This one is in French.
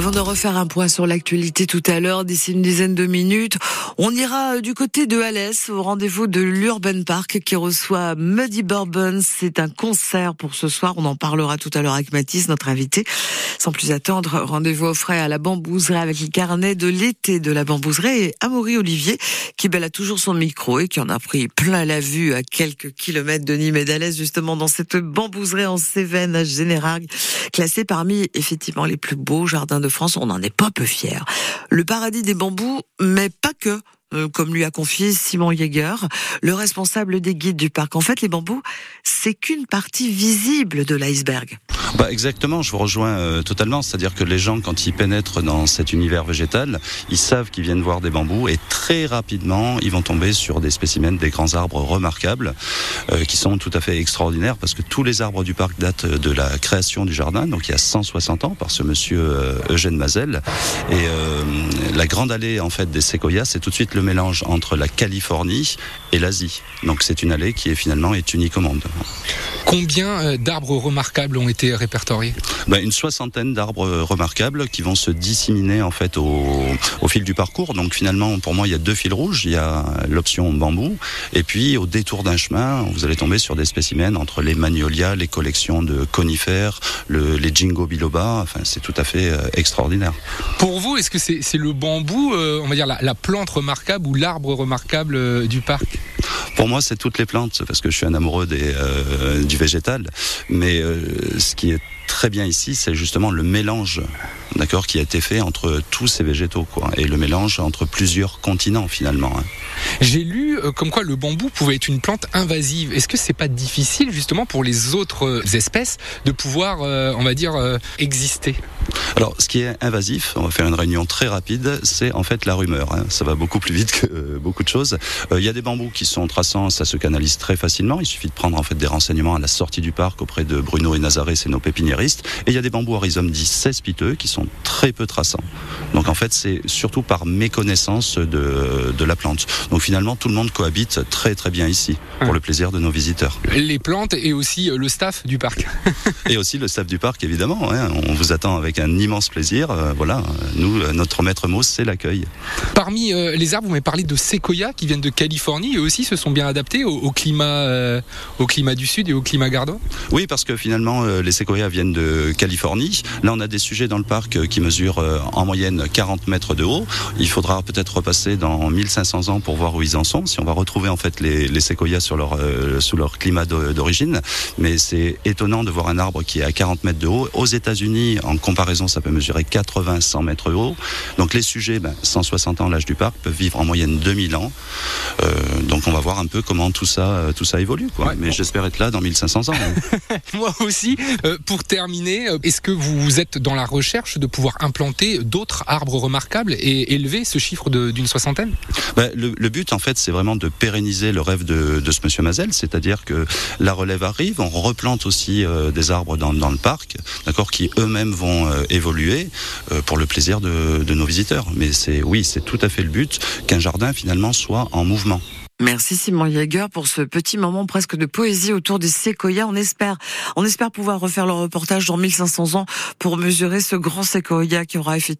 Avant de refaire un point sur l'actualité tout à l'heure, d'ici une dizaine de minutes, on ira euh, du côté de Alès au rendez-vous de l'Urban Park qui reçoit Muddy Bourbon. C'est un concert pour ce soir. On en parlera tout à l'heure avec Mathis, notre invité. Sans plus attendre, rendez-vous au frais à la bambouserie avec le carnet de l'été de la bambouserie et Amaury Olivier qui belle a toujours son micro et qui en a pris plein la vue à quelques kilomètres de Nîmes et d'Alès justement dans cette bambouserie en Cévennes à Générargues, classée parmi effectivement les plus beaux jardins de France, on n'en est pas peu fier. Le paradis des bambous, mais pas que euh, comme lui a confié Simon Jäger, le responsable des guides du parc. En fait, les bambous, c'est qu'une partie visible de l'iceberg. Bah exactement, je vous rejoins euh, totalement. C'est-à-dire que les gens, quand ils pénètrent dans cet univers végétal, ils savent qu'ils viennent voir des bambous et très rapidement, ils vont tomber sur des spécimens, des grands arbres remarquables, euh, qui sont tout à fait extraordinaires parce que tous les arbres du parc datent de la création du jardin, donc il y a 160 ans, par ce monsieur Eugène Mazel. Et la grande allée en fait des séquoias, c'est tout de suite le mélange entre la Californie et l'Asie. Donc c'est une allée qui est finalement est unique au monde. Combien euh, d'arbres remarquables ont été répertoriés? Ben, Une soixantaine d'arbres remarquables qui vont se disséminer en fait au, au, fil du parcours. Donc finalement, pour moi, il y a deux fils rouges. Il y a l'option bambou et puis au détour d'un chemin, vous allez tomber sur des spécimens entre les magnolias, les collections de conifères, le, les jingo biloba. Enfin, c'est tout à fait euh, extraordinaire. Pour vous, est-ce que c'est le bambou, euh, on va dire la, la plante remarquable ou l'arbre remarquable euh, du parc pour moi, c'est toutes les plantes, parce que je suis un amoureux des, euh, du végétal. Mais euh, ce qui est très bien ici, c'est justement le mélange, d'accord, qui a été fait entre tous ces végétaux, quoi, et le mélange entre plusieurs continents finalement. Hein. J'ai lu euh, comme quoi le bambou pouvait être une plante invasive. Est-ce que c'est pas difficile justement pour les autres euh, espèces de pouvoir, euh, on va dire, euh, exister? Alors, ce qui est invasif, on va faire une réunion très rapide, c'est en fait la rumeur. Hein. Ça va beaucoup plus vite que beaucoup de choses. Il y a des bambous qui sont traçants, ça se canalise très facilement. Il suffit de prendre en fait des renseignements à la sortie du parc auprès de Bruno et Nazaré, c'est nos pépiniéristes. Et il y a des bambous à rhizome dits cespiteux qui sont très peu traçants. Donc en fait, c'est surtout par méconnaissance de, de la plante. Donc finalement, tout le monde cohabite très très bien ici, pour le plaisir de nos visiteurs. Les plantes et aussi le staff du parc. et aussi le staff du parc, évidemment. Hein. On vous attend avec un immense plaisir. Euh, voilà, nous, notre maître mot, c'est l'accueil. Parmi euh, les arbres, vous m'avez parlé de séquoias qui viennent de Californie. Eux aussi se sont bien adaptés au, au climat, euh, au climat du sud et au climat gardois. Oui, parce que finalement, euh, les séquoias viennent de Californie. Là, on a des sujets dans le parc euh, qui mesurent euh, en moyenne 40 mètres de haut. Il faudra peut-être repasser dans 1500 ans pour voir où ils en sont, si on va retrouver en fait les, les séquoias sur leur, euh, sous leur climat d'origine. Mais c'est étonnant de voir un arbre qui est à 40 mètres de haut. Aux États-Unis, en comparaison, ça peut mesurer 80-100 mètres de haut. Donc les sujets, ben, 160 ans l'âge du parc, peuvent vivre en moyenne 2000 ans. Euh, donc on va voir un peu comment tout ça, tout ça évolue. Quoi. Ouais, Mais bon. j'espère être là dans 1500 ans. Moi aussi. Euh, pour terminer, euh, est-ce que vous êtes dans la recherche de pouvoir implanter d'autres arbres remarquables et élever ce chiffre d'une soixantaine? Ben, le, but, en fait, c'est vraiment de pérenniser le rêve de, ce monsieur Mazel, c'est-à-dire que la relève arrive, on replante aussi euh, des arbres dans, le parc, d'accord, qui eux-mêmes vont euh, évoluer pour le plaisir de, de nos visiteurs. Mais c'est, oui, c'est tout à fait le but qu'un jardin finalement soit en mouvement. Merci Simon Jäger pour ce petit moment presque de poésie autour des séquoias. On espère, on espère pouvoir refaire le reportage dans 1500 ans pour mesurer ce grand séquoia qui aura effectivement